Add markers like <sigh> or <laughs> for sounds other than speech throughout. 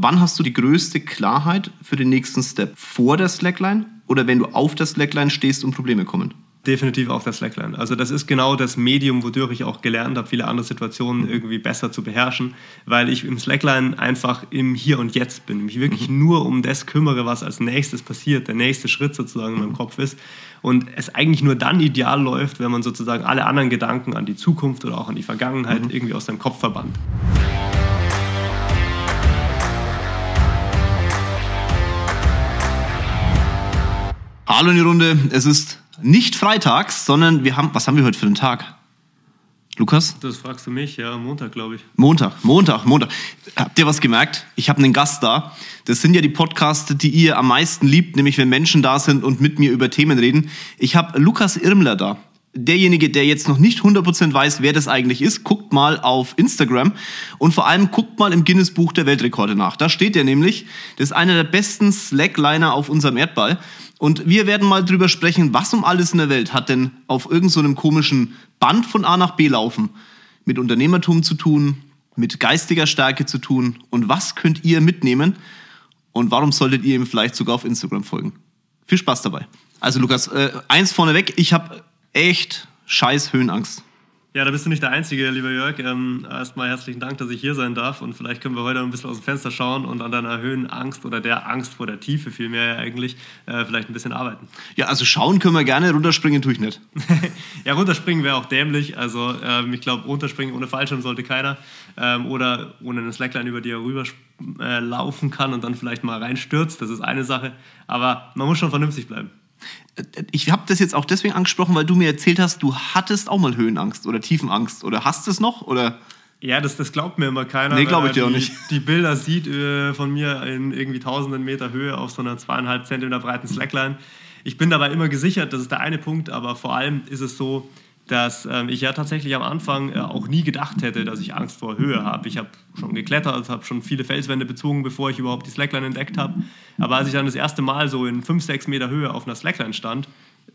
Wann hast du die größte Klarheit für den nächsten Step? Vor der Slackline oder wenn du auf der Slackline stehst und Probleme kommen? Definitiv auf der Slackline. Also das ist genau das Medium, wodurch ich auch gelernt habe, viele andere Situationen irgendwie besser zu beherrschen, weil ich im Slackline einfach im Hier und Jetzt bin, mich wirklich mhm. nur um das kümmere, was als nächstes passiert, der nächste Schritt sozusagen in meinem Kopf ist und es eigentlich nur dann ideal läuft, wenn man sozusagen alle anderen Gedanken an die Zukunft oder auch an die Vergangenheit mhm. irgendwie aus seinem Kopf verbannt. Hallo in die Runde. Es ist nicht freitags, sondern wir haben, was haben wir heute für einen Tag? Lukas? Das fragst du mich, ja, Montag, glaube ich. Montag, Montag, Montag. Habt ihr was gemerkt? Ich habe einen Gast da. Das sind ja die Podcasts, die ihr am meisten liebt, nämlich wenn Menschen da sind und mit mir über Themen reden. Ich habe Lukas Irmler da derjenige, der jetzt noch nicht 100% weiß, wer das eigentlich ist, guckt mal auf Instagram und vor allem guckt mal im Guinness Buch der Weltrekorde nach. Da steht er nämlich, das ist einer der besten Slackliner auf unserem Erdball. Und wir werden mal drüber sprechen, was um alles in der Welt hat denn auf irgendeinem so komischen Band von A nach B laufen mit Unternehmertum zu tun, mit geistiger Stärke zu tun und was könnt ihr mitnehmen und warum solltet ihr ihm vielleicht sogar auf Instagram folgen? Viel Spaß dabei. Also Lukas, äh, eins vorneweg, ich habe echt scheiß Höhenangst. Ja, da bist du nicht der Einzige, lieber Jörg. Ähm, erstmal herzlichen Dank, dass ich hier sein darf und vielleicht können wir heute ein bisschen aus dem Fenster schauen und an deiner Höhenangst oder der Angst vor der Tiefe vielmehr eigentlich äh, vielleicht ein bisschen arbeiten. Ja, also schauen können wir gerne, runterspringen tue ich nicht. <laughs> ja, runterspringen wäre auch dämlich. Also ähm, ich glaube, runterspringen ohne Fallschirm sollte keiner ähm, oder ohne eine Slackline, über die er rüber äh, laufen kann und dann vielleicht mal reinstürzt. Das ist eine Sache. Aber man muss schon vernünftig bleiben ich habe das jetzt auch deswegen angesprochen, weil du mir erzählt hast, du hattest auch mal Höhenangst oder Tiefenangst oder hast es noch oder? Ja, das, das glaubt mir immer keiner. Nee, glaube ich dir die, auch nicht. <laughs> Die Bilder sieht äh, von mir in irgendwie tausenden Meter Höhe auf so einer zweieinhalb Zentimeter breiten Slackline. Ich bin dabei immer gesichert, das ist der eine Punkt, aber vor allem ist es so, dass ähm, ich ja tatsächlich am Anfang äh, auch nie gedacht hätte, dass ich Angst vor Höhe habe. Ich habe schon geklettert, habe schon viele Felswände bezogen, bevor ich überhaupt die Slackline entdeckt habe. Aber als ich dann das erste Mal so in 5, 6 Meter Höhe auf einer Slackline stand,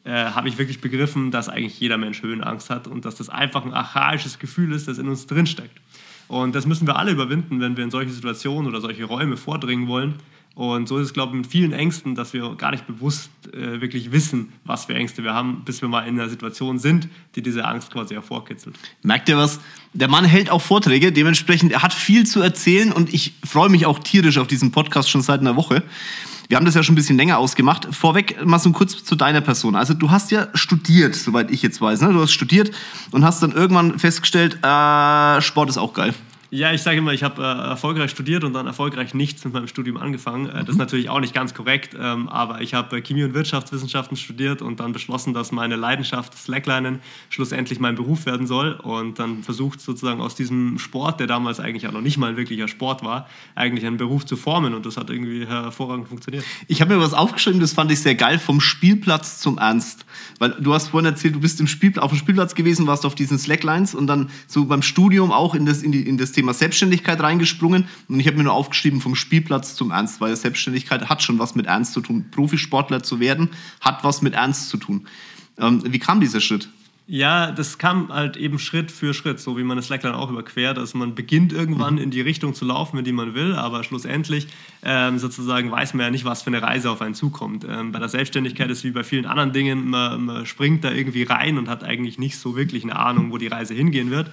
äh, habe ich wirklich begriffen, dass eigentlich jeder Mensch Höhenangst hat und dass das einfach ein archaisches Gefühl ist, das in uns drinsteckt. Und das müssen wir alle überwinden, wenn wir in solche Situationen oder solche Räume vordringen wollen. Und so ist es, glaube ich, mit vielen Ängsten, dass wir gar nicht bewusst äh, wirklich wissen, was für Ängste wir haben, bis wir mal in einer Situation sind, die diese Angst quasi hervorkitzelt. Merkt ihr was? Der Mann hält auch Vorträge, dementsprechend, er hat viel zu erzählen und ich freue mich auch tierisch auf diesen Podcast schon seit einer Woche. Wir haben das ja schon ein bisschen länger ausgemacht. Vorweg mal so kurz zu deiner Person. Also du hast ja studiert, soweit ich jetzt weiß. Ne? Du hast studiert und hast dann irgendwann festgestellt, äh, Sport ist auch geil. Ja, ich sage immer, ich habe äh, erfolgreich studiert und dann erfolgreich nichts mit meinem Studium angefangen. Äh, das ist mhm. natürlich auch nicht ganz korrekt, ähm, aber ich habe äh, Chemie- und Wirtschaftswissenschaften studiert und dann beschlossen, dass meine Leidenschaft Slacklinen schlussendlich mein Beruf werden soll und dann versucht sozusagen aus diesem Sport, der damals eigentlich auch noch nicht mal ein wirklicher Sport war, eigentlich einen Beruf zu formen und das hat irgendwie hervorragend funktioniert. Ich habe mir was aufgeschrieben, das fand ich sehr geil, vom Spielplatz zum Ernst. Weil du hast vorhin erzählt, du bist im Spiel, auf dem Spielplatz gewesen, warst auf diesen Slacklines und dann so beim Studium auch in das, in die, in das Thema Thema Selbstständigkeit reingesprungen und ich habe mir nur aufgeschrieben vom Spielplatz zum Ernst, weil Selbstständigkeit hat schon was mit Ernst zu tun. Profisportler zu werden hat was mit Ernst zu tun. Ähm, wie kam dieser Schritt? Ja, das kam halt eben Schritt für Schritt, so wie man das Slackline auch überquert. Also man beginnt irgendwann mhm. in die Richtung zu laufen, in die man will, aber schlussendlich ähm, sozusagen weiß man ja nicht, was für eine Reise auf einen zukommt. Ähm, bei der Selbstständigkeit ist wie bei vielen anderen Dingen, man, man springt da irgendwie rein und hat eigentlich nicht so wirklich eine Ahnung, wo die Reise hingehen wird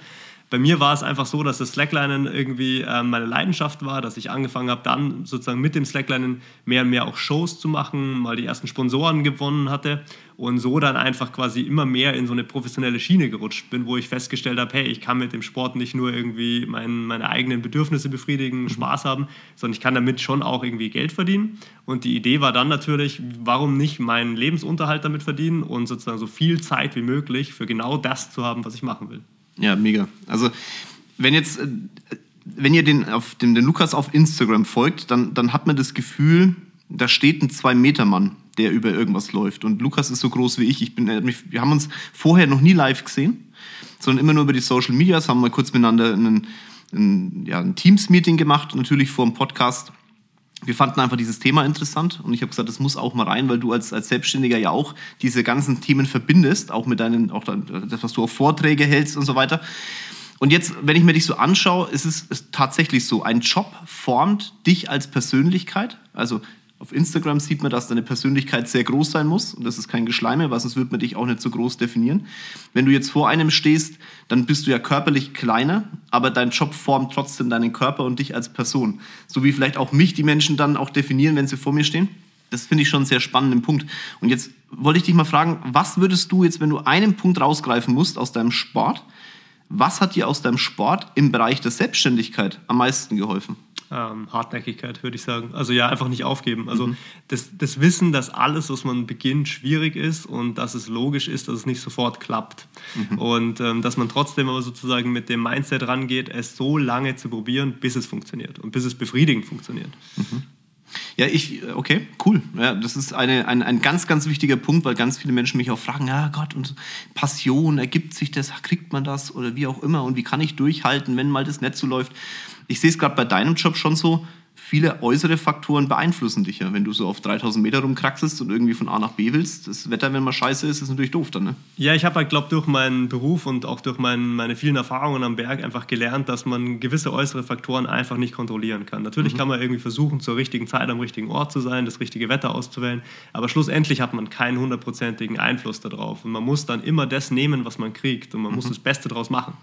bei mir war es einfach so, dass das Slacklinen irgendwie äh, meine Leidenschaft war, dass ich angefangen habe, dann sozusagen mit dem Slacklinen mehr und mehr auch Shows zu machen, mal die ersten Sponsoren gewonnen hatte und so dann einfach quasi immer mehr in so eine professionelle Schiene gerutscht bin, wo ich festgestellt habe, hey, ich kann mit dem Sport nicht nur irgendwie mein, meine eigenen Bedürfnisse befriedigen, mhm. Spaß haben, sondern ich kann damit schon auch irgendwie Geld verdienen. Und die Idee war dann natürlich, warum nicht meinen Lebensunterhalt damit verdienen und sozusagen so viel Zeit wie möglich für genau das zu haben, was ich machen will. Ja, mega. Also, wenn jetzt, äh, wenn ihr den, auf dem, den Lukas auf Instagram folgt, dann, dann hat man das Gefühl, da steht ein Zwei-Meter-Mann, der über irgendwas läuft. Und Lukas ist so groß wie ich. ich bin, wir haben uns vorher noch nie live gesehen, sondern immer nur über die Social Medias, haben mal kurz miteinander einen, ein, ja, ein Teams-Meeting gemacht, natürlich vor dem Podcast wir fanden einfach dieses Thema interessant und ich habe gesagt, das muss auch mal rein, weil du als, als Selbstständiger ja auch diese ganzen Themen verbindest, auch mit deinen, auch das, was du auf Vorträge hältst und so weiter. Und jetzt, wenn ich mir dich so anschaue, ist es ist tatsächlich so, ein Job formt dich als Persönlichkeit. Also auf Instagram sieht man, dass deine Persönlichkeit sehr groß sein muss und das ist kein Geschleime, weil sonst würde man dich auch nicht so groß definieren. Wenn du jetzt vor einem stehst, dann bist du ja körperlich kleiner, aber dein Job formt trotzdem deinen Körper und dich als Person. So wie vielleicht auch mich die Menschen dann auch definieren, wenn sie vor mir stehen. Das finde ich schon einen sehr spannenden Punkt. Und jetzt wollte ich dich mal fragen, was würdest du jetzt, wenn du einen Punkt rausgreifen musst aus deinem Sport, was hat dir aus deinem Sport im Bereich der Selbstständigkeit am meisten geholfen? Ähm, Hartnäckigkeit, würde ich sagen. Also ja, einfach nicht aufgeben. Also mhm. das, das Wissen, dass alles, was man beginnt, schwierig ist und dass es logisch ist, dass es nicht sofort klappt. Mhm. Und ähm, dass man trotzdem aber sozusagen mit dem Mindset rangeht, es so lange zu probieren, bis es funktioniert und bis es befriedigend funktioniert. Mhm. Ja, ich, okay, cool. Ja, das ist eine, ein, ein ganz, ganz wichtiger Punkt, weil ganz viele Menschen mich auch fragen, ja Gott, und Passion, ergibt sich das, kriegt man das oder wie auch immer und wie kann ich durchhalten, wenn mal das Netz so läuft. Ich sehe es gerade bei deinem Job schon so, viele äußere Faktoren beeinflussen dich ja. Wenn du so auf 3000 Meter rumkraxelst und irgendwie von A nach B willst, das Wetter, wenn mal scheiße ist, ist natürlich doof dann, ne? Ja, ich habe halt, glaube durch meinen Beruf und auch durch mein, meine vielen Erfahrungen am Berg einfach gelernt, dass man gewisse äußere Faktoren einfach nicht kontrollieren kann. Natürlich mhm. kann man irgendwie versuchen, zur richtigen Zeit am richtigen Ort zu sein, das richtige Wetter auszuwählen, aber schlussendlich hat man keinen hundertprozentigen Einfluss darauf. Und man muss dann immer das nehmen, was man kriegt und man mhm. muss das Beste daraus machen.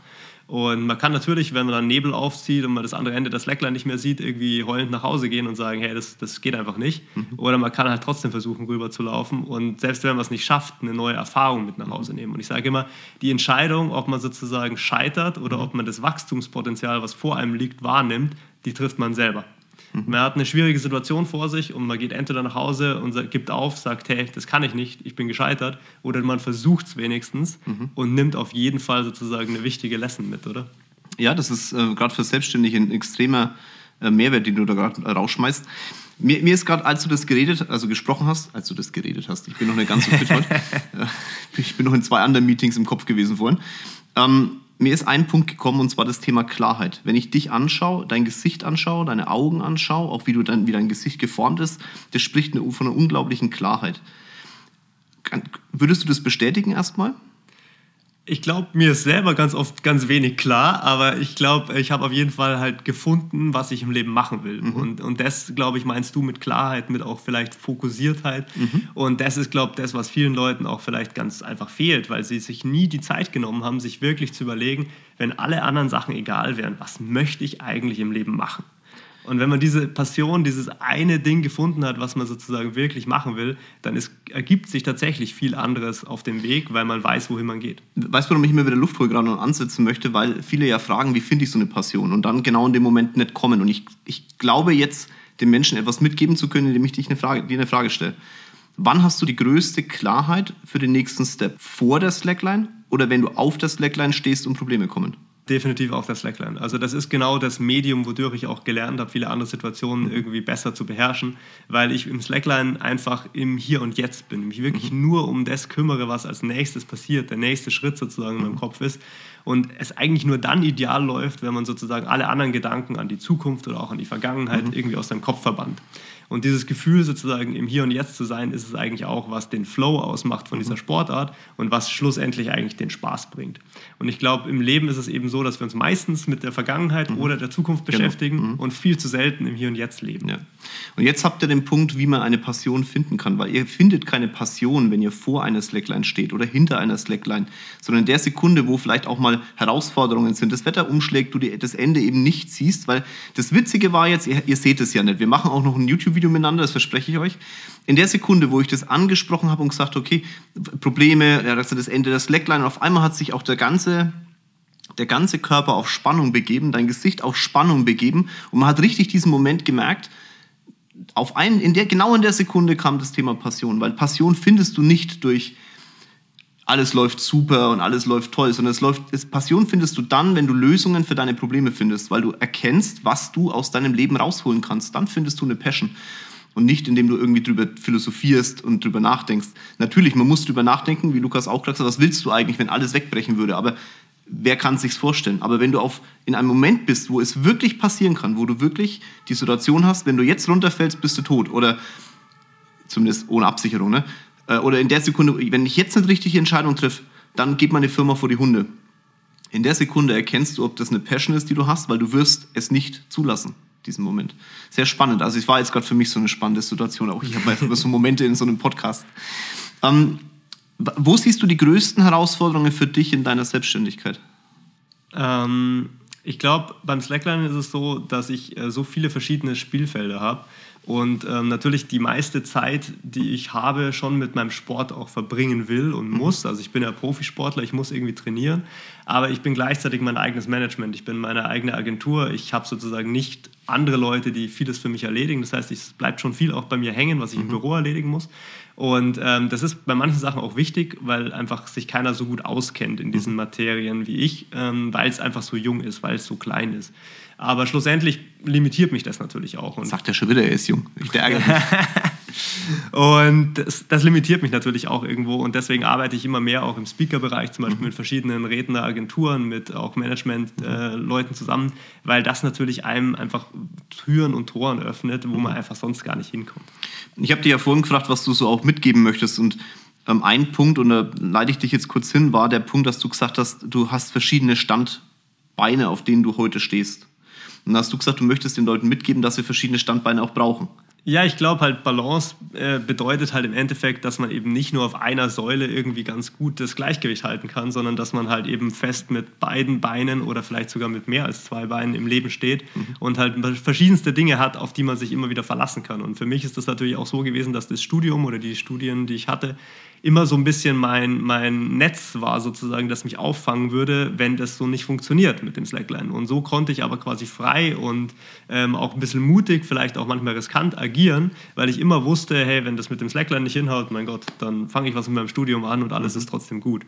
Und man kann natürlich, wenn man dann Nebel aufzieht und man das andere Ende der Slackline nicht mehr sieht, irgendwie heulend nach Hause gehen und sagen, hey, das, das geht einfach nicht. Mhm. Oder man kann halt trotzdem versuchen, rüber zu laufen und selbst wenn man es nicht schafft, eine neue Erfahrung mit nach Hause nehmen. Und ich sage immer, die Entscheidung, ob man sozusagen scheitert oder mhm. ob man das Wachstumspotenzial, was vor einem liegt, wahrnimmt, die trifft man selber. Mhm. Man hat eine schwierige Situation vor sich und man geht entweder nach Hause und gibt auf, sagt, hey, das kann ich nicht, ich bin gescheitert, oder man versucht es wenigstens mhm. und nimmt auf jeden Fall sozusagen eine wichtige Lesson mit, oder? Ja, das ist äh, gerade für Selbstständige ein extremer äh, Mehrwert, den du da gerade äh, rausschmeißt. Mir, mir ist gerade, als du das geredet, also gesprochen hast, als du das geredet hast, ich bin noch nicht ganz so fit <laughs> heute, äh, ich bin noch in zwei anderen Meetings im Kopf gewesen vorhin. Ähm, mir ist ein Punkt gekommen und zwar das Thema Klarheit. Wenn ich dich anschaue, dein Gesicht anschaue, deine Augen anschaue, auch wie, du dein, wie dein Gesicht geformt ist, das spricht eine, von einer unglaublichen Klarheit. Würdest du das bestätigen erstmal? Ich glaube, mir ist selber ganz oft ganz wenig klar, aber ich glaube, ich habe auf jeden Fall halt gefunden, was ich im Leben machen will. Mhm. Und, und das, glaube ich, meinst du mit Klarheit, mit auch vielleicht Fokussiertheit. Mhm. Und das ist, glaube ich, das, was vielen Leuten auch vielleicht ganz einfach fehlt, weil sie sich nie die Zeit genommen haben, sich wirklich zu überlegen, wenn alle anderen Sachen egal wären, was möchte ich eigentlich im Leben machen? Und wenn man diese Passion, dieses eine Ding gefunden hat, was man sozusagen wirklich machen will, dann ist, ergibt sich tatsächlich viel anderes auf dem Weg, weil man weiß, wohin man geht. Weißt du, warum ich immer wieder Luft hole gerade ansetzen möchte? Weil viele ja fragen, wie finde ich so eine Passion? Und dann genau in dem Moment nicht kommen. Und ich, ich glaube jetzt, den Menschen etwas mitgeben zu können, indem ich dich eine Frage, dir eine Frage stelle. Wann hast du die größte Klarheit für den nächsten Step? Vor der Slackline oder wenn du auf der Slackline stehst und Probleme kommen? Definitiv auch das Slackline. Also das ist genau das Medium, wodurch ich auch gelernt habe, viele andere Situationen irgendwie besser zu beherrschen, weil ich im Slackline einfach im Hier und Jetzt bin, mich wirklich mhm. nur um das kümmere, was als nächstes passiert, der nächste Schritt sozusagen in meinem mhm. Kopf ist und es eigentlich nur dann ideal läuft, wenn man sozusagen alle anderen Gedanken an die Zukunft oder auch an die Vergangenheit mhm. irgendwie aus seinem Kopf verbannt. Und dieses Gefühl sozusagen im Hier und Jetzt zu sein, ist es eigentlich auch, was den Flow ausmacht von dieser mhm. Sportart und was schlussendlich eigentlich den Spaß bringt. Und ich glaube, im Leben ist es eben so, dass wir uns meistens mit der Vergangenheit mhm. oder der Zukunft genau. beschäftigen genau. und viel zu selten im Hier und Jetzt leben. Ja. Und jetzt habt ihr den Punkt, wie man eine Passion finden kann, weil ihr findet keine Passion, wenn ihr vor einer Slackline steht oder hinter einer Slackline, sondern in der Sekunde, wo vielleicht auch mal Herausforderungen sind, das Wetter umschlägt, du das Ende eben nicht siehst, weil das Witzige war jetzt, ihr, ihr seht es ja nicht, wir machen auch noch ein YouTube-Video Video miteinander, das verspreche ich euch. In der Sekunde, wo ich das angesprochen habe und gesagt, okay, Probleme, das Ende der Slackline, und auf einmal hat sich auch der ganze, der ganze Körper auf Spannung begeben, dein Gesicht auf Spannung begeben und man hat richtig diesen Moment gemerkt, auf einen, in der, genau in der Sekunde kam das Thema Passion, weil Passion findest du nicht durch alles läuft super und alles läuft toll, sondern es läuft, es, Passion findest du dann, wenn du Lösungen für deine Probleme findest, weil du erkennst, was du aus deinem Leben rausholen kannst. Dann findest du eine Passion. Und nicht, indem du irgendwie drüber philosophierst und drüber nachdenkst. Natürlich, man muss drüber nachdenken, wie Lukas auch gesagt hat, was willst du eigentlich, wenn alles wegbrechen würde? Aber wer kann es sich vorstellen? Aber wenn du auf, in einem Moment bist, wo es wirklich passieren kann, wo du wirklich die Situation hast, wenn du jetzt runterfällst, bist du tot. Oder zumindest ohne Absicherung, ne? Äh, oder in der Sekunde, wenn ich jetzt eine richtige Entscheidung treffe, dann geht meine Firma vor die Hunde. In der Sekunde erkennst du, ob das eine Passion ist, die du hast, weil du wirst es nicht zulassen, diesen Moment. Sehr spannend. Also es war jetzt gerade für mich so eine spannende Situation. Auch ich habe so Momente in so einem Podcast. Ähm, wo siehst du die größten Herausforderungen für dich in deiner Selbstständigkeit? Ähm, ich glaube, beim Slackline ist es so, dass ich äh, so viele verschiedene Spielfelder habe und ähm, natürlich die meiste Zeit, die ich habe, schon mit meinem Sport auch verbringen will und mhm. muss. Also ich bin ja Profisportler, ich muss irgendwie trainieren, aber ich bin gleichzeitig mein eigenes Management. Ich bin meine eigene Agentur. Ich habe sozusagen nicht andere Leute, die vieles für mich erledigen. Das heißt, es bleibt schon viel auch bei mir hängen, was ich im mhm. Büro erledigen muss. Und ähm, das ist bei manchen Sachen auch wichtig, weil einfach sich keiner so gut auskennt in diesen mhm. Materien wie ich, ähm, weil es einfach so jung ist, weil es so klein ist. Aber schlussendlich limitiert mich das natürlich auch. Und Sagt er schon wieder, er ist jung. Ich ärgere mich. <laughs> und das, das, limitiert mich natürlich auch irgendwo. Und deswegen arbeite ich immer mehr auch im Speaker-Bereich, zum Beispiel mhm. mit verschiedenen Redneragenturen, mit auch Management-Leuten äh, zusammen, weil das natürlich einem einfach Türen und Toren öffnet, wo man einfach sonst gar nicht hinkommt. Ich habe dir ja vorhin gefragt, was du so auch mitgeben möchtest. Und ähm, ein Punkt, und da leite ich dich jetzt kurz hin, war der Punkt, dass du gesagt hast, du hast verschiedene Standbeine, auf denen du heute stehst. Und dann hast du gesagt, du möchtest den Leuten mitgeben, dass wir verschiedene Standbeine auch brauchen. Ja, ich glaube halt, Balance äh, bedeutet halt im Endeffekt, dass man eben nicht nur auf einer Säule irgendwie ganz gut das Gleichgewicht halten kann, sondern dass man halt eben fest mit beiden Beinen oder vielleicht sogar mit mehr als zwei Beinen im Leben steht mhm. und halt verschiedenste Dinge hat, auf die man sich immer wieder verlassen kann. Und für mich ist das natürlich auch so gewesen, dass das Studium oder die Studien, die ich hatte, immer so ein bisschen mein, mein Netz war sozusagen, das mich auffangen würde, wenn das so nicht funktioniert mit dem Slackline. Und so konnte ich aber quasi frei und ähm, auch ein bisschen mutig, vielleicht auch manchmal riskant agieren, weil ich immer wusste, hey, wenn das mit dem Slackline nicht hinhaut, mein Gott, dann fange ich was mit meinem Studium an und alles mhm. ist trotzdem gut.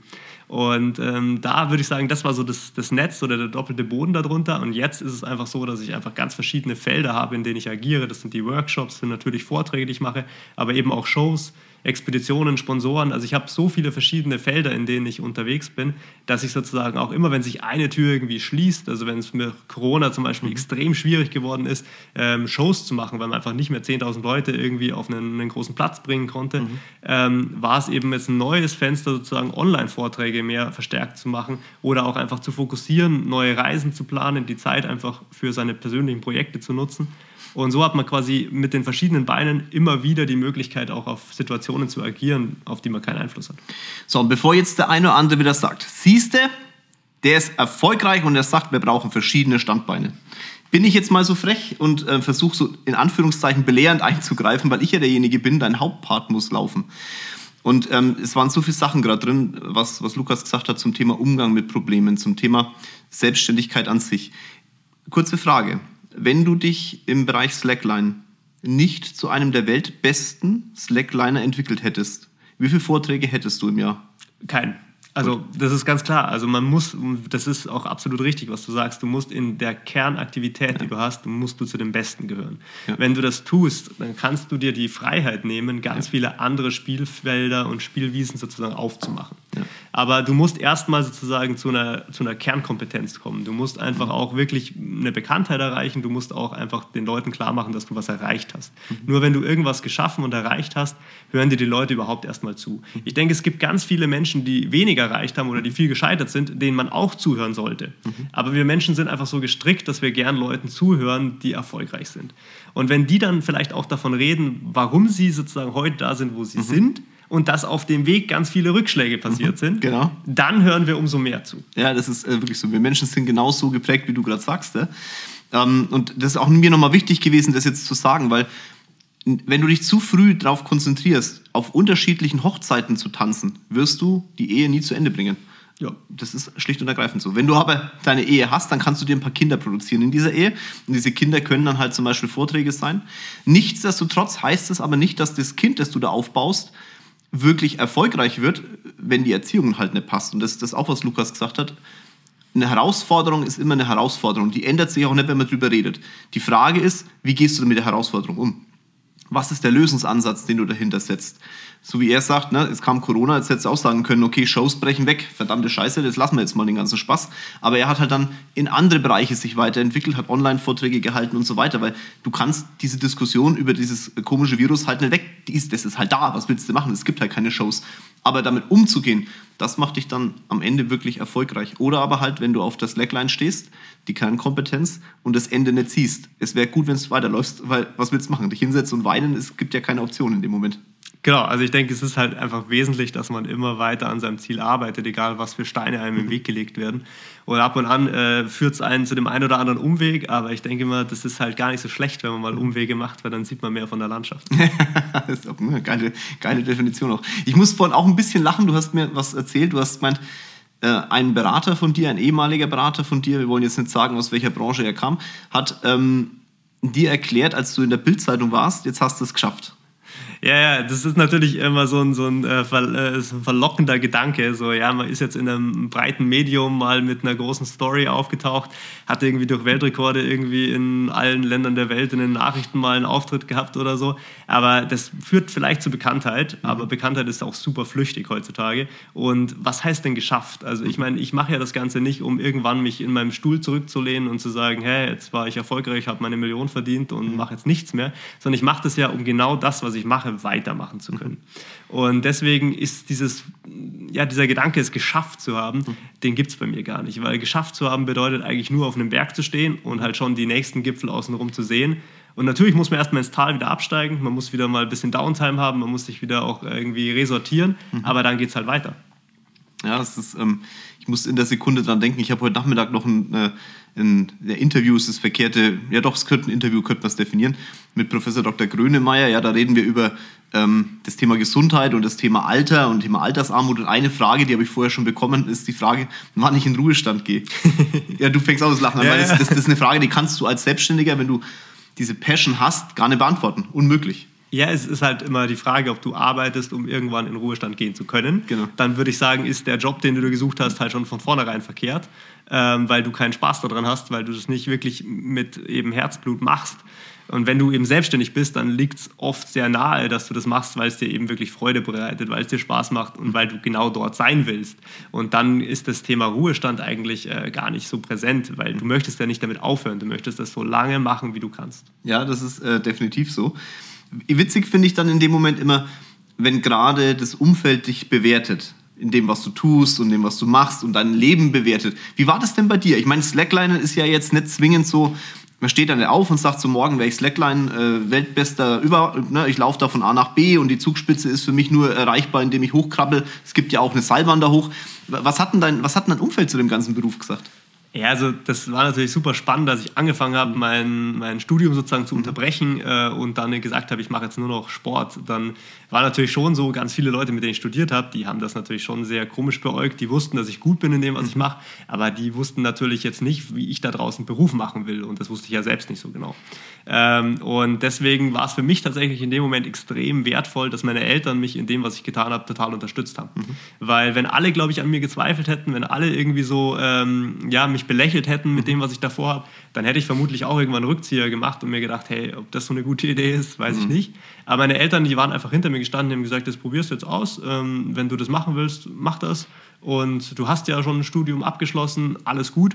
Und ähm, da würde ich sagen, das war so das, das Netz oder der doppelte Boden darunter. Und jetzt ist es einfach so, dass ich einfach ganz verschiedene Felder habe, in denen ich agiere. Das sind die Workshops, sind natürlich Vorträge, die ich mache, aber eben auch Shows Expeditionen, Sponsoren. Also ich habe so viele verschiedene Felder, in denen ich unterwegs bin, dass ich sozusagen auch immer, wenn sich eine Tür irgendwie schließt, also wenn es mit Corona zum Beispiel mhm. extrem schwierig geworden ist, ähm, Shows zu machen, weil man einfach nicht mehr 10.000 Leute irgendwie auf einen, einen, großen Platz bringen konnte, mhm. ähm, war es eben jetzt ein neues Fenster, sozusagen Online-Vorträge mehr verstärkt zu machen oder auch einfach zu fokussieren, neue Reisen zu planen, die Zeit einfach für seine persönlichen Projekte zu nutzen. Und so hat man quasi mit den verschiedenen Beinen immer wieder die Möglichkeit, auch auf Situationen zu agieren, auf die man keinen Einfluss hat. So, und bevor jetzt der eine oder andere wieder sagt, siehste, der ist erfolgreich und er sagt, wir brauchen verschiedene Standbeine. Bin ich jetzt mal so frech und äh, versuche so in Anführungszeichen belehrend einzugreifen, weil ich ja derjenige bin, dein Hauptpart muss laufen. Und ähm, es waren so viele Sachen gerade drin, was, was Lukas gesagt hat zum Thema Umgang mit Problemen, zum Thema Selbstständigkeit an sich. Kurze Frage wenn du dich im Bereich Slackline nicht zu einem der weltbesten Slackliner entwickelt hättest, wie viele Vorträge hättest du im Jahr? Keinen. Also das ist ganz klar. Also man muss, das ist auch absolut richtig, was du sagst. Du musst in der Kernaktivität, ja. die du hast, musst du zu den Besten gehören. Ja. Wenn du das tust, dann kannst du dir die Freiheit nehmen, ganz ja. viele andere Spielfelder und Spielwiesen sozusagen aufzumachen. Aber du musst erstmal sozusagen zu einer, zu einer Kernkompetenz kommen. Du musst einfach mhm. auch wirklich eine Bekanntheit erreichen. Du musst auch einfach den Leuten klar machen, dass du was erreicht hast. Mhm. Nur wenn du irgendwas geschaffen und erreicht hast, hören dir die Leute überhaupt erstmal zu. Mhm. Ich denke, es gibt ganz viele Menschen, die weniger erreicht haben oder die viel gescheitert sind, denen man auch zuhören sollte. Mhm. Aber wir Menschen sind einfach so gestrickt, dass wir gern Leuten zuhören, die erfolgreich sind. Und wenn die dann vielleicht auch davon reden, warum sie sozusagen heute da sind, wo sie mhm. sind, und dass auf dem Weg ganz viele Rückschläge passiert mhm, sind, genau. dann hören wir umso mehr zu. Ja, das ist äh, wirklich so. Wir Menschen sind genauso geprägt, wie du gerade sagst. Ja? Ähm, und das ist auch mir nochmal wichtig gewesen, das jetzt zu sagen, weil wenn du dich zu früh darauf konzentrierst, auf unterschiedlichen Hochzeiten zu tanzen, wirst du die Ehe nie zu Ende bringen. Ja, das ist schlicht und ergreifend so. Wenn du aber deine Ehe hast, dann kannst du dir ein paar Kinder produzieren in dieser Ehe. Und diese Kinder können dann halt zum Beispiel Vorträge sein. Nichtsdestotrotz heißt es aber nicht, dass das Kind, das du da aufbaust, wirklich erfolgreich wird, wenn die Erziehung halt nicht passt. Und das ist auch, was Lukas gesagt hat. Eine Herausforderung ist immer eine Herausforderung. Die ändert sich auch nicht, wenn man drüber redet. Die Frage ist, wie gehst du mit der Herausforderung um? Was ist der Lösungsansatz, den du dahinter setzt? So wie er sagt, ne, es kam Corona, jetzt hätte es auch sagen können, okay, Shows brechen weg, verdammte Scheiße, das lassen wir jetzt mal den ganzen Spaß. Aber er hat halt dann in andere Bereiche sich weiterentwickelt, hat Online-Vorträge gehalten und so weiter, weil du kannst diese Diskussion über dieses komische Virus halt nicht weg, das ist halt da, was willst du machen? Es gibt halt keine Shows. Aber damit umzugehen, das macht dich dann am Ende wirklich erfolgreich. Oder aber halt, wenn du auf der Slackline stehst, die Kernkompetenz und das Ende nicht ziehst. Es wäre gut, wenn es weiterläufst, weil was willst du machen? Dich hinsetzen und weinen, es gibt ja keine Option in dem Moment. Genau, also ich denke, es ist halt einfach wesentlich, dass man immer weiter an seinem Ziel arbeitet, egal was für Steine einem im Weg gelegt werden. Und ab und an äh, führt es einen zu dem einen oder anderen Umweg, aber ich denke immer, das ist halt gar nicht so schlecht, wenn man mal Umwege macht, weil dann sieht man mehr von der Landschaft. <laughs> das ist auch eine geile, geile Definition auch. Ich muss vorhin auch ein bisschen lachen, du hast mir was erzählt, du hast gemeint, äh, ein Berater von dir, ein ehemaliger Berater von dir, wir wollen jetzt nicht sagen, aus welcher Branche er kam, hat ähm, dir erklärt, als du in der Bildzeitung warst, jetzt hast du es geschafft. Ja, ja, das ist natürlich immer so ein, so ein, äh, äh so ein verlockender Gedanke. So, ja, man ist jetzt in einem breiten Medium mal mit einer großen Story aufgetaucht, hat irgendwie durch Weltrekorde irgendwie in allen Ländern der Welt in den Nachrichten mal einen Auftritt gehabt oder so. Aber das führt vielleicht zu Bekanntheit, mhm. aber Bekanntheit ist auch super flüchtig heutzutage. Und was heißt denn geschafft? Also ich meine, ich mache ja das Ganze nicht, um irgendwann mich in meinem Stuhl zurückzulehnen und zu sagen, hey, jetzt war ich erfolgreich, habe meine Million verdient und mhm. mache jetzt nichts mehr, sondern ich mache das ja, um genau das, was ich mache, Sache weitermachen zu können. Und deswegen ist dieses, ja, dieser Gedanke, es geschafft zu haben, den gibt es bei mir gar nicht. Weil geschafft zu haben bedeutet eigentlich nur auf einem Berg zu stehen und halt schon die nächsten Gipfel außenrum zu sehen. Und natürlich muss man erstmal ins Tal wieder absteigen, man muss wieder mal ein bisschen Downtime haben, man muss sich wieder auch irgendwie resortieren, mhm. aber dann geht es halt weiter. Ja, das ist, ähm, ich muss in der Sekunde dran denken, ich habe heute Nachmittag noch ein, äh, ein der Interview ist das verkehrte, ja doch, es könnte ein Interview, könnte man es definieren, mit Professor Dr. Grönemeyer. Ja, da reden wir über ähm, das Thema Gesundheit und das Thema Alter und Thema Altersarmut. Und eine Frage, die habe ich vorher schon bekommen, ist die Frage, wann ich in Ruhestand gehe. <laughs> ja, du fängst auch das Lachen an, ja, weil das, das, das ist eine Frage, die kannst du als Selbstständiger, wenn du diese Passion hast, gar nicht beantworten. Unmöglich. Ja, es ist halt immer die Frage, ob du arbeitest, um irgendwann in Ruhestand gehen zu können. Genau. Dann würde ich sagen, ist der Job, den du dir gesucht hast, halt schon von vornherein verkehrt, ähm, weil du keinen Spaß daran hast, weil du das nicht wirklich mit eben Herzblut machst. Und wenn du eben selbstständig bist, dann liegt es oft sehr nahe, dass du das machst, weil es dir eben wirklich Freude bereitet, weil es dir Spaß macht und weil du genau dort sein willst. Und dann ist das Thema Ruhestand eigentlich äh, gar nicht so präsent, weil du möchtest ja nicht damit aufhören, du möchtest das so lange machen, wie du kannst. Ja, das ist äh, definitiv so. Witzig finde ich dann in dem Moment immer, wenn gerade das Umfeld dich bewertet, in dem, was du tust und dem, was du machst und dein Leben bewertet. Wie war das denn bei dir? Ich meine, Slackline ist ja jetzt nicht zwingend so, man steht dann auf und sagt so, morgen wäre ich Slackline äh, Weltbester über, ne, ich laufe da von A nach B und die Zugspitze ist für mich nur erreichbar, indem ich hochkrabbel. Es gibt ja auch eine Seilbahn da hoch. Was hat denn dein, was hat denn dein Umfeld zu dem ganzen Beruf gesagt? Ja, also das war natürlich super spannend, dass ich angefangen habe, mein, mein Studium sozusagen zu unterbrechen äh, und dann gesagt habe, ich mache jetzt nur noch Sport. Dann war natürlich schon so, ganz viele Leute, mit denen ich studiert habe, die haben das natürlich schon sehr komisch beäugt. Die wussten, dass ich gut bin in dem, was ich mhm. mache, aber die wussten natürlich jetzt nicht, wie ich da draußen Beruf machen will und das wusste ich ja selbst nicht so genau. Ähm, und deswegen war es für mich tatsächlich in dem Moment extrem wertvoll, dass meine Eltern mich in dem, was ich getan habe, total unterstützt haben. Mhm. Weil wenn alle, glaube ich, an mir gezweifelt hätten, wenn alle irgendwie so ähm, ja, mich belächelt hätten mit mhm. dem, was ich davor habe, dann hätte ich vermutlich auch irgendwann einen Rückzieher gemacht und mir gedacht, hey, ob das so eine gute Idee ist, weiß mhm. ich nicht. Aber meine Eltern, die waren einfach hinter mir gestanden und haben gesagt, das probierst du jetzt aus. Ähm, wenn du das machen willst, mach das. Und du hast ja schon ein Studium abgeschlossen, alles gut.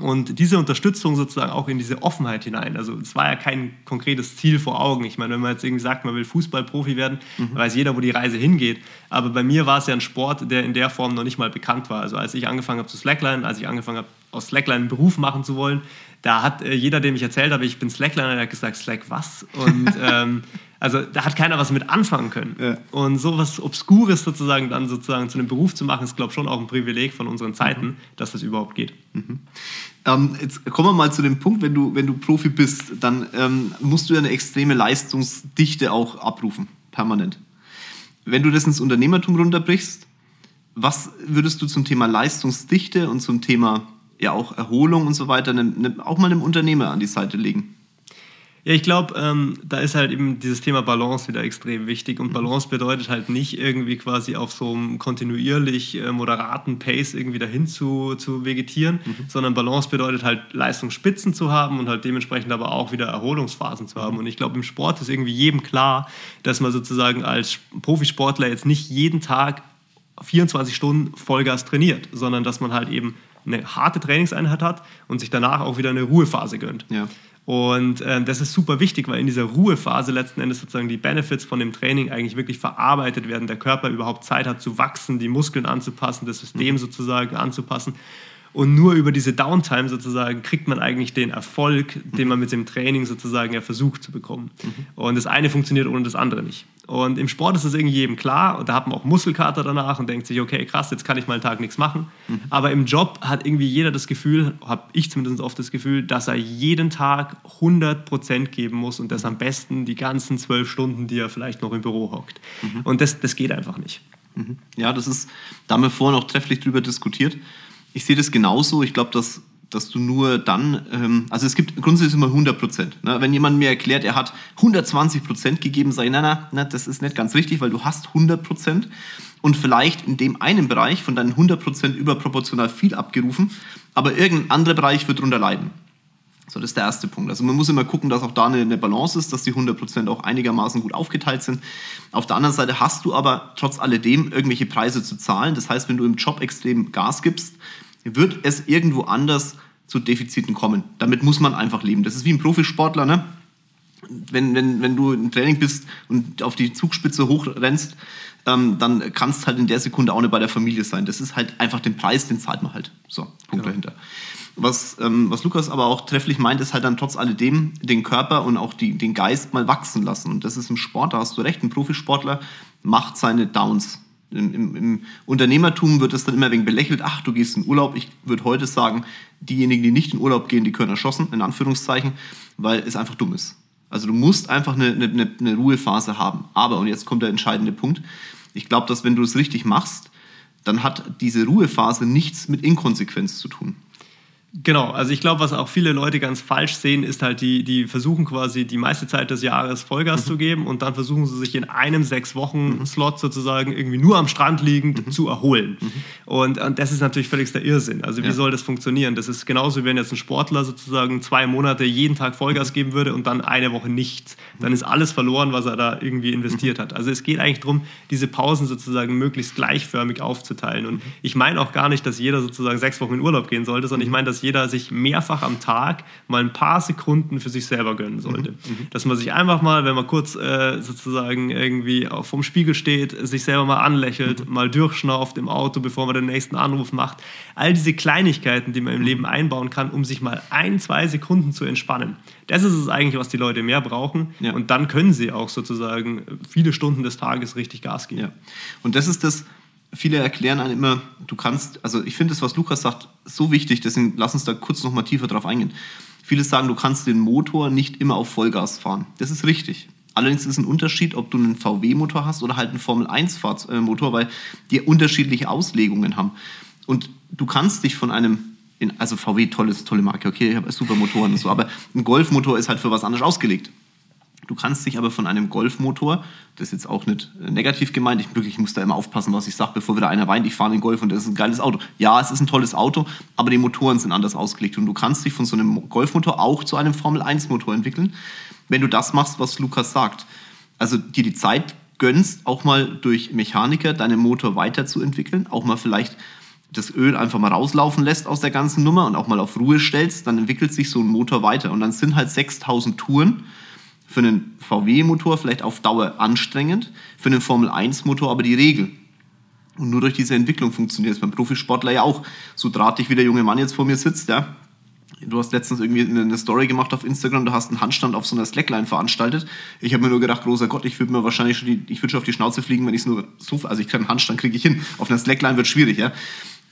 Und diese Unterstützung sozusagen auch in diese Offenheit hinein. Also es war ja kein konkretes Ziel vor Augen. Ich meine, wenn man jetzt irgendwie sagt, man will Fußballprofi werden, mhm. weiß jeder, wo die Reise hingeht. Aber bei mir war es ja ein Sport, der in der Form noch nicht mal bekannt war. Also als ich angefangen habe zu Slackline, als ich angefangen habe, aus Slackline einen Beruf machen zu wollen, da hat äh, jeder, dem ich erzählt habe, ich bin Slackliner, der hat gesagt, Slack was? Und <laughs> ähm, also da hat keiner was mit anfangen können. Ja. Und so was Obskures sozusagen dann sozusagen zu einem Beruf zu machen, ist, glaube ich, schon auch ein Privileg von unseren Zeiten, mhm. dass das überhaupt geht. Mhm. Ähm, jetzt kommen wir mal zu dem Punkt, wenn du, wenn du Profi bist, dann ähm, musst du ja eine extreme Leistungsdichte auch abrufen, permanent. Wenn du das ins Unternehmertum runterbrichst, was würdest du zum Thema Leistungsdichte und zum Thema ja auch Erholung und so weiter ne, ne, auch mal einem Unternehmer an die Seite legen? Ja, ich glaube, ähm, da ist halt eben dieses Thema Balance wieder extrem wichtig. Und mhm. Balance bedeutet halt nicht irgendwie quasi auf so einem kontinuierlich äh, moderaten Pace irgendwie dahin zu, zu vegetieren, mhm. sondern Balance bedeutet halt Leistungsspitzen zu haben und halt dementsprechend aber auch wieder Erholungsphasen zu haben. Mhm. Und ich glaube, im Sport ist irgendwie jedem klar, dass man sozusagen als Profisportler jetzt nicht jeden Tag 24 Stunden Vollgas trainiert, sondern dass man halt eben eine harte Trainingseinheit hat und sich danach auch wieder eine Ruhephase gönnt. Ja. Und äh, das ist super wichtig, weil in dieser Ruhephase letzten Endes sozusagen die Benefits von dem Training eigentlich wirklich verarbeitet werden, der Körper überhaupt Zeit hat zu wachsen, die Muskeln anzupassen, das System mhm. sozusagen anzupassen. Und nur über diese Downtime sozusagen kriegt man eigentlich den Erfolg, den man mit dem Training sozusagen ja versucht zu bekommen. Mhm. Und das eine funktioniert ohne das andere nicht. Und im Sport ist das irgendwie jedem klar und da hat man auch Muskelkater danach und denkt sich, okay, krass, jetzt kann ich mal einen Tag nichts machen. Mhm. Aber im Job hat irgendwie jeder das Gefühl, habe ich zumindest oft das Gefühl, dass er jeden Tag 100% geben muss und das am besten die ganzen zwölf Stunden, die er vielleicht noch im Büro hockt. Mhm. Und das, das geht einfach nicht. Mhm. Ja, das ist, da haben wir vorhin auch trefflich drüber diskutiert. Ich sehe das genauso. Ich glaube, dass, dass du nur dann, ähm, also es gibt grundsätzlich immer 100 Prozent. Ne? Wenn jemand mir erklärt, er hat 120 Prozent gegeben, sage ich, nein, nein, nein, das ist nicht ganz richtig, weil du hast 100 Prozent und vielleicht in dem einen Bereich von deinen 100 Prozent überproportional viel abgerufen, aber irgendein anderer Bereich wird darunter leiden. So, das ist der erste Punkt. Also man muss immer gucken, dass auch da eine, eine Balance ist, dass die 100% auch einigermaßen gut aufgeteilt sind. Auf der anderen Seite hast du aber trotz alledem irgendwelche Preise zu zahlen. Das heißt, wenn du im Job extrem Gas gibst, wird es irgendwo anders zu Defiziten kommen. Damit muss man einfach leben. Das ist wie ein Profisportler, ne? Wenn, wenn, wenn du im Training bist und auf die Zugspitze hochrennst, ähm, dann kannst halt in der Sekunde auch nicht bei der Familie sein. Das ist halt einfach den Preis, den zahlt man halt. So, Punkt genau. dahinter. Was, ähm, was Lukas aber auch trefflich meint, ist halt dann trotz alledem den Körper und auch die, den Geist mal wachsen lassen. Und das ist im Sport, da hast du recht, ein Profisportler macht seine Downs. Im, im, Im, Unternehmertum wird es dann immer wegen belächelt, ach, du gehst in Urlaub. Ich würde heute sagen, diejenigen, die nicht in Urlaub gehen, die können erschossen, in Anführungszeichen, weil es einfach dumm ist. Also du musst einfach eine, eine, eine Ruhephase haben. Aber, und jetzt kommt der entscheidende Punkt, ich glaube, dass wenn du es richtig machst, dann hat diese Ruhephase nichts mit Inkonsequenz zu tun. Genau, also ich glaube, was auch viele Leute ganz falsch sehen, ist halt, die, die versuchen quasi die meiste Zeit des Jahres Vollgas mhm. zu geben und dann versuchen sie sich in einem sechs Wochen mhm. Slot sozusagen irgendwie nur am Strand liegend mhm. zu erholen. Mhm. Und, und das ist natürlich völligster Irrsinn. Also wie ja. soll das funktionieren? Das ist genauso, wie wenn jetzt ein Sportler sozusagen zwei Monate jeden Tag Vollgas mhm. geben würde und dann eine Woche nichts. Dann ist alles verloren, was er da irgendwie investiert mhm. hat. Also es geht eigentlich darum, diese Pausen sozusagen möglichst gleichförmig aufzuteilen. Und ich meine auch gar nicht, dass jeder sozusagen sechs Wochen in Urlaub gehen sollte, sondern ich meine, dass dass jeder sich mehrfach am Tag mal ein paar Sekunden für sich selber gönnen sollte. Mhm. mhm. Dass man sich einfach mal, wenn man kurz äh, sozusagen irgendwie vom Spiegel steht, sich selber mal anlächelt, mhm. mal durchschnauft im Auto, bevor man den nächsten Anruf macht. All diese Kleinigkeiten, die man im Leben einbauen kann, um sich mal ein, zwei Sekunden zu entspannen. Das ist es eigentlich, was die Leute mehr brauchen. Ja. Und dann können sie auch sozusagen viele Stunden des Tages richtig Gas geben. Ja. Und das ist das, viele erklären einem immer, du kannst, also ich finde das, was Lukas sagt, so wichtig, deswegen lass uns da kurz noch mal tiefer drauf eingehen. Viele sagen, du kannst den Motor nicht immer auf Vollgas fahren. Das ist richtig. Allerdings ist es ein Unterschied, ob du einen VW-Motor hast oder halt einen Formel-1-Motor, weil die unterschiedliche Auslegungen haben. Und du kannst dich von einem, also VW, tolles, tolle Marke, okay, ich habe super Motoren und so, aber ein Golfmotor ist halt für was anderes ausgelegt. Du kannst dich aber von einem Golfmotor, das ist jetzt auch nicht negativ gemeint, ich, wirklich, ich muss da immer aufpassen, was ich sage, bevor wieder einer weint, ich fahre einen Golf und das ist ein geiles Auto. Ja, es ist ein tolles Auto, aber die Motoren sind anders ausgelegt und du kannst dich von so einem Golfmotor auch zu einem Formel-1-Motor entwickeln, wenn du das machst, was Lukas sagt. Also dir die Zeit gönnst, auch mal durch Mechaniker deinen Motor weiterzuentwickeln, auch mal vielleicht das Öl einfach mal rauslaufen lässt aus der ganzen Nummer und auch mal auf Ruhe stellst, dann entwickelt sich so ein Motor weiter und dann sind halt 6000 Touren für einen VW-Motor vielleicht auf Dauer anstrengend, für einen Formel-1-Motor aber die Regel. Und nur durch diese Entwicklung funktioniert es beim Profisportler ja auch. So drahtig wie der junge Mann jetzt vor mir sitzt, ja. Du hast letztens irgendwie eine Story gemacht auf Instagram, du hast einen Handstand auf so einer Slackline veranstaltet. Ich habe mir nur gedacht, großer Gott, ich würde mir wahrscheinlich schon die, ich würde schon auf die Schnauze fliegen, wenn ich es nur so, also ich kann einen Handstand kriege ich hin. Auf einer Slackline wird schwierig, ja.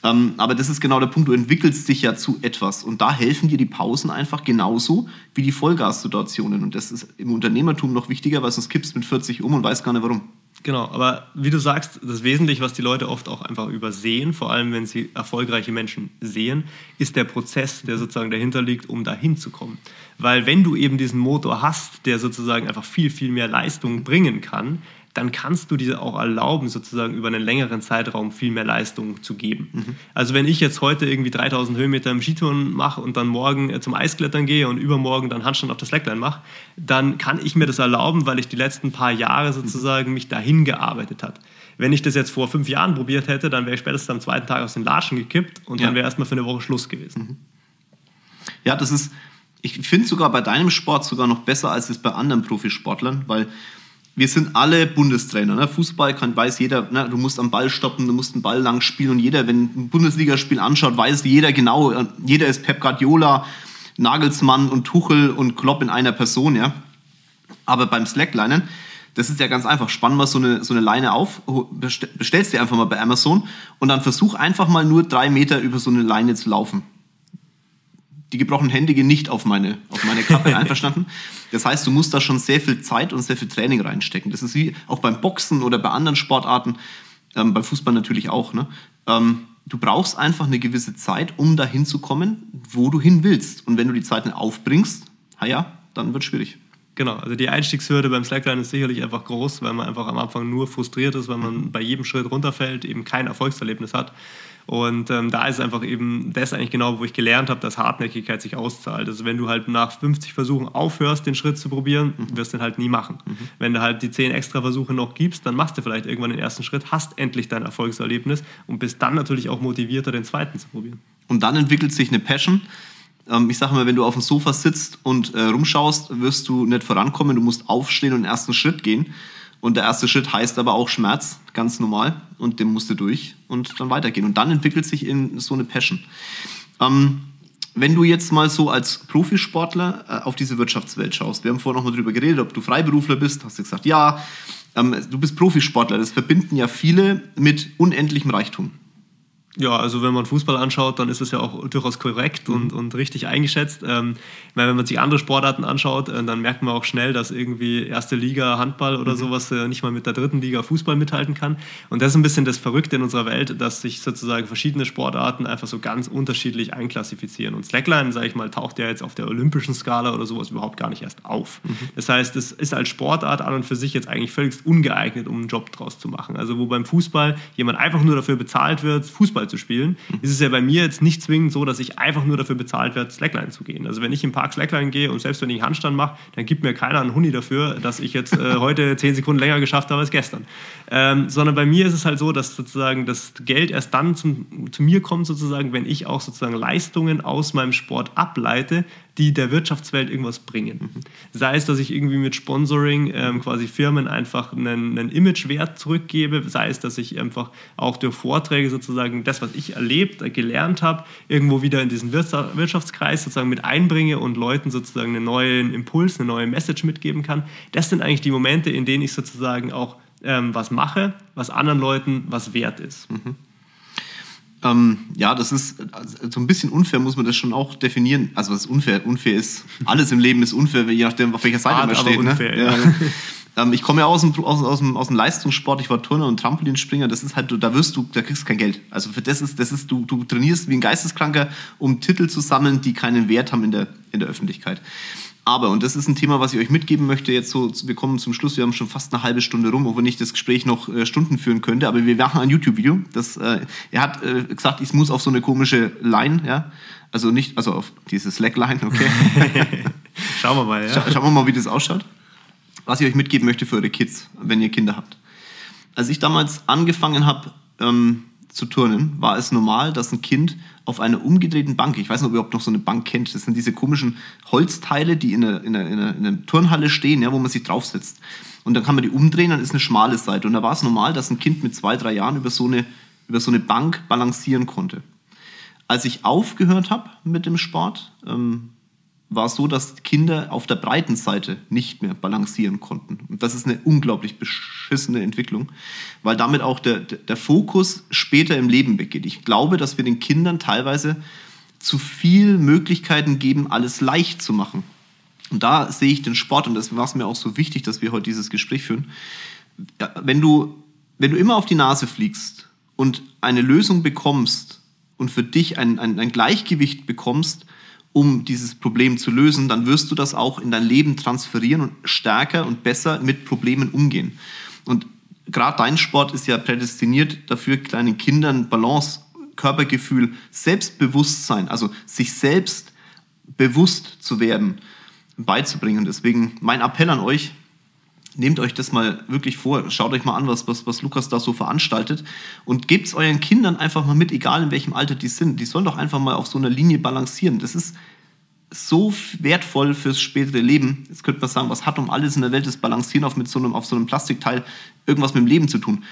Ähm, aber das ist genau der Punkt, du entwickelst dich ja zu etwas. Und da helfen dir die Pausen einfach genauso wie die Vollgassituationen. Und das ist im Unternehmertum noch wichtiger, weil sonst kippst du mit 40 um und weißt gar nicht warum. Genau, aber wie du sagst, das Wesentliche, was die Leute oft auch einfach übersehen, vor allem wenn sie erfolgreiche Menschen sehen, ist der Prozess, der sozusagen dahinter liegt, um dahin zu kommen. Weil wenn du eben diesen Motor hast, der sozusagen einfach viel, viel mehr Leistung bringen kann, dann kannst du dir auch erlauben, sozusagen über einen längeren Zeitraum viel mehr Leistung zu geben. Mhm. Also wenn ich jetzt heute irgendwie 3000 Höhenmeter im Skitouren mache und dann morgen äh, zum Eisklettern gehe und übermorgen dann Handstand auf das Slackline mache, dann kann ich mir das erlauben, weil ich die letzten paar Jahre sozusagen mich dahin gearbeitet habe. Wenn ich das jetzt vor fünf Jahren probiert hätte, dann wäre ich spätestens am zweiten Tag aus den Latschen gekippt und ja. dann wäre erstmal für eine Woche Schluss gewesen. Mhm. Ja, das ist, ich finde sogar bei deinem Sport sogar noch besser als es bei anderen Profisportlern, weil wir sind alle Bundestrainer. Ne? Fußball kann, weiß jeder, ne? du musst am Ball stoppen, du musst den Ball lang spielen und jeder, wenn ein Bundesligaspiel anschaut, weiß jeder genau, äh, jeder ist Pep Guardiola, Nagelsmann und Tuchel und Klopp in einer Person, ja. Aber beim Slacklinen, das ist ja ganz einfach. Spann mal so eine, so eine Leine auf, bestellst dir einfach mal bei Amazon und dann versuch einfach mal nur drei Meter über so eine Leine zu laufen die gebrochenen Hände gehen nicht auf meine, auf meine Kappe, <laughs> einverstanden? Das heißt, du musst da schon sehr viel Zeit und sehr viel Training reinstecken. Das ist wie auch beim Boxen oder bei anderen Sportarten, ähm, beim Fußball natürlich auch. Ne? Ähm, du brauchst einfach eine gewisse Zeit, um dahin zu kommen, wo du hin willst. Und wenn du die Zeit nicht aufbringst, ja, dann wird es schwierig. Genau, also die Einstiegshürde beim Slackline ist sicherlich einfach groß, weil man einfach am Anfang nur frustriert ist, weil man bei jedem Schritt runterfällt, eben kein Erfolgserlebnis hat. Und ähm, da ist einfach eben das eigentlich genau, wo ich gelernt habe, dass Hartnäckigkeit sich auszahlt. Also wenn du halt nach 50 Versuchen aufhörst, den Schritt zu probieren, mhm. wirst du den halt nie machen. Mhm. Wenn du halt die 10 extra Versuche noch gibst, dann machst du vielleicht irgendwann den ersten Schritt, hast endlich dein Erfolgserlebnis und bist dann natürlich auch motivierter, den zweiten zu probieren. Und dann entwickelt sich eine Passion. Ähm, ich sage mal, wenn du auf dem Sofa sitzt und äh, rumschaust, wirst du nicht vorankommen. Du musst aufstehen und den ersten Schritt gehen. Und der erste Schritt heißt aber auch Schmerz, ganz normal. Und den musst du durch und dann weitergehen. Und dann entwickelt sich in so eine Passion. Ähm, wenn du jetzt mal so als Profisportler äh, auf diese Wirtschaftswelt schaust, wir haben vorhin noch mal darüber geredet, ob du Freiberufler bist, hast du gesagt, ja, ähm, du bist Profisportler, das verbinden ja viele mit unendlichem Reichtum. Ja, also wenn man Fußball anschaut, dann ist es ja auch durchaus korrekt und, mhm. und richtig eingeschätzt. Ähm, wenn man sich andere Sportarten anschaut, äh, dann merkt man auch schnell, dass irgendwie erste Liga Handball oder mhm. sowas äh, nicht mal mit der dritten Liga Fußball mithalten kann. Und das ist ein bisschen das Verrückte in unserer Welt, dass sich sozusagen verschiedene Sportarten einfach so ganz unterschiedlich einklassifizieren. Und Slackline, sage ich mal, taucht ja jetzt auf der olympischen Skala oder sowas überhaupt gar nicht erst auf. Mhm. Das heißt, es ist als Sportart an und für sich jetzt eigentlich völlig ungeeignet, um einen Job draus zu machen. Also wo beim Fußball jemand einfach nur dafür bezahlt wird, Fußball Fußball zu spielen, ist es ja bei mir jetzt nicht zwingend so, dass ich einfach nur dafür bezahlt werde, Slackline zu gehen. Also wenn ich im Park Slackline gehe und selbst wenn ich einen Handstand mache, dann gibt mir keiner einen Huni dafür, dass ich jetzt äh, heute <laughs> zehn Sekunden länger geschafft habe als gestern. Ähm, sondern bei mir ist es halt so, dass sozusagen das Geld erst dann zum, zu mir kommt, sozusagen, wenn ich auch sozusagen Leistungen aus meinem Sport ableite, die der Wirtschaftswelt irgendwas bringen. Sei es, dass ich irgendwie mit Sponsoring ähm, quasi Firmen einfach einen, einen Imagewert zurückgebe, sei es, dass ich einfach auch durch Vorträge sozusagen das, was ich erlebt, äh, gelernt habe, irgendwo wieder in diesen Wirtschaftskreis sozusagen mit einbringe und Leuten sozusagen einen neuen Impuls, eine neue Message mitgeben kann. Das sind eigentlich die Momente, in denen ich sozusagen auch ähm, was mache, was anderen Leuten was wert ist. Mhm. Ähm, ja, das ist also so ein bisschen unfair, muss man das schon auch definieren. Also was unfair, unfair ist, <laughs> alles im Leben ist unfair, je nachdem, auf welcher Seite Hart, man steht. Ne? Unfair, ne? ja. Ja. <laughs> ähm, ich komme ja aus dem, aus, aus, dem, aus dem Leistungssport, ich war Turner und Trampolinspringer, das ist halt, da wirst du, da kriegst du kein Geld. Also für das ist, das ist, du, du trainierst wie ein Geisteskranker, um Titel zu sammeln, die keinen Wert haben in der, in der Öffentlichkeit. Aber, und das ist ein Thema, was ich euch mitgeben möchte, jetzt so, wir kommen zum Schluss, wir haben schon fast eine halbe Stunde rum, obwohl ich das Gespräch noch äh, Stunden führen könnte, aber wir machen ein YouTube-Video. äh, er hat äh, gesagt, ich muss auf so eine komische Line, ja, also nicht, also auf diese Slackline, okay. <laughs> schauen wir mal, ja. Scha schauen wir mal, wie das ausschaut. Was ich euch mitgeben möchte für eure Kids, wenn ihr Kinder habt. Als ich damals angefangen habe, ähm, zu turnen, war es normal, dass ein Kind auf einer umgedrehten Bank, ich weiß nicht, ob ihr überhaupt noch so eine Bank kennt, das sind diese komischen Holzteile, die in einer, in einer, in einer, in einer Turnhalle stehen, ja, wo man sich draufsetzt. Und dann kann man die umdrehen, dann ist eine schmale Seite. Und da war es normal, dass ein Kind mit zwei, drei Jahren über so eine, über so eine Bank balancieren konnte. Als ich aufgehört habe mit dem Sport, ähm, war so, dass Kinder auf der breiten Seite nicht mehr balancieren konnten. Und das ist eine unglaublich beschissene Entwicklung, weil damit auch der, der Fokus später im Leben weggeht. Ich glaube, dass wir den Kindern teilweise zu viel Möglichkeiten geben, alles leicht zu machen. Und da sehe ich den Sport, und das war es mir auch so wichtig, dass wir heute dieses Gespräch führen. Wenn du, wenn du immer auf die Nase fliegst und eine Lösung bekommst und für dich ein, ein, ein Gleichgewicht bekommst, um dieses Problem zu lösen, dann wirst du das auch in dein Leben transferieren und stärker und besser mit Problemen umgehen. Und gerade dein Sport ist ja prädestiniert dafür, kleinen Kindern Balance, Körpergefühl, Selbstbewusstsein, also sich selbst bewusst zu werden, beizubringen. Deswegen mein Appell an euch, nehmt euch das mal wirklich vor, schaut euch mal an, was, was, was Lukas da so veranstaltet und gebt es euren Kindern einfach mal mit, egal in welchem Alter die sind. Die sollen doch einfach mal auf so einer Linie balancieren. Das ist so wertvoll fürs spätere Leben. Jetzt könnte man sagen, was hat um alles in der Welt das Balancieren auf, mit so einem, auf so einem Plastikteil irgendwas mit dem Leben zu tun?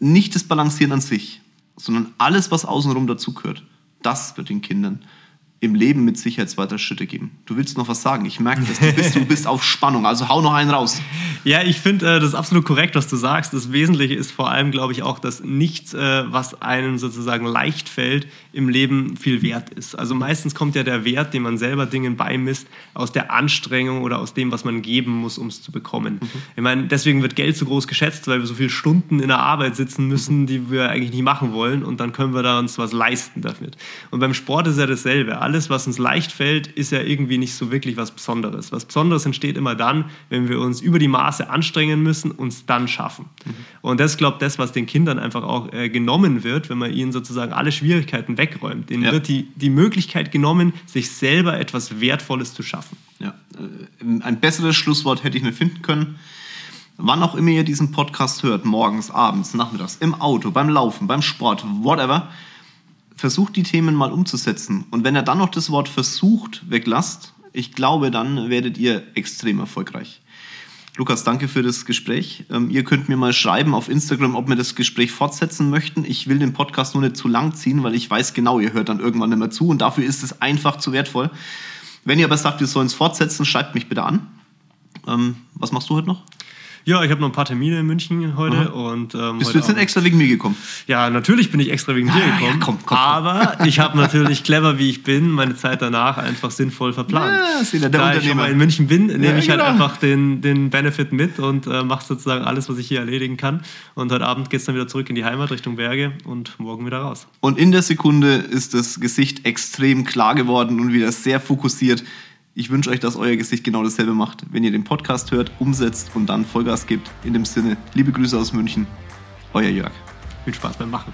Nicht das Balancieren an sich, sondern alles, was außenrum dazugehört. Das wird den Kindern im Leben mit Sicherheit weitere Schritte geben. Du willst noch was sagen. Ich merke das. Du bist, du bist auf Spannung. Also hau noch einen raus. <laughs> Ja, ich finde äh, das ist absolut korrekt, was du sagst. Das Wesentliche ist vor allem, glaube ich, auch, dass nichts, äh, was einem sozusagen leicht fällt, im Leben viel wert ist. Also meistens kommt ja der Wert, den man selber Dingen beimisst, aus der Anstrengung oder aus dem, was man geben muss, um es zu bekommen. Mhm. Ich meine, deswegen wird Geld so groß geschätzt, weil wir so viele Stunden in der Arbeit sitzen müssen, die wir eigentlich nicht machen wollen. Und dann können wir da uns was leisten damit. Und beim Sport ist ja dasselbe alles, was uns leicht fällt, ist ja irgendwie nicht so wirklich was Besonderes. Was Besonderes entsteht immer dann, wenn wir uns über die Maße anstrengen müssen, und es dann schaffen. Mhm. Und das glaube das, was den Kindern einfach auch äh, genommen wird, wenn man ihnen sozusagen alle Schwierigkeiten wegräumt. Denen ja. wird die, die Möglichkeit genommen, sich selber etwas Wertvolles zu schaffen. Ja. Äh, ein besseres Schlusswort hätte ich nicht finden können. Wann auch immer ihr diesen Podcast hört, morgens, abends, nachmittags, im Auto, beim Laufen, beim Sport, whatever, versucht die Themen mal umzusetzen. Und wenn er dann noch das Wort versucht weglasst, ich glaube, dann werdet ihr extrem erfolgreich. Lukas, danke für das Gespräch. Ähm, ihr könnt mir mal schreiben auf Instagram, ob wir das Gespräch fortsetzen möchten. Ich will den Podcast nur nicht zu lang ziehen, weil ich weiß genau, ihr hört dann irgendwann nicht mehr zu und dafür ist es einfach zu wertvoll. Wenn ihr aber sagt, wir sollen es fortsetzen, schreibt mich bitte an. Ähm, was machst du heute noch? Ja, ich habe noch ein paar Termine in München heute. Und, ähm, Bist du jetzt nicht extra wegen mir gekommen? Ja, natürlich bin ich extra wegen ah, dir gekommen. Ja, komm, komm, aber ich habe natürlich, clever wie ich bin, meine Zeit danach einfach sinnvoll verplant. Ja, ist der da ich schon mal in München bin, nehme ja, ich halt genau. einfach den, den Benefit mit und äh, mache sozusagen alles, was ich hier erledigen kann. Und heute Abend geht es dann wieder zurück in die Heimat Richtung Berge und morgen wieder raus. Und in der Sekunde ist das Gesicht extrem klar geworden und wieder sehr fokussiert. Ich wünsche euch, dass euer Gesicht genau dasselbe macht, wenn ihr den Podcast hört, umsetzt und dann Vollgas gebt. In dem Sinne, liebe Grüße aus München, euer Jörg. Viel Spaß beim Machen.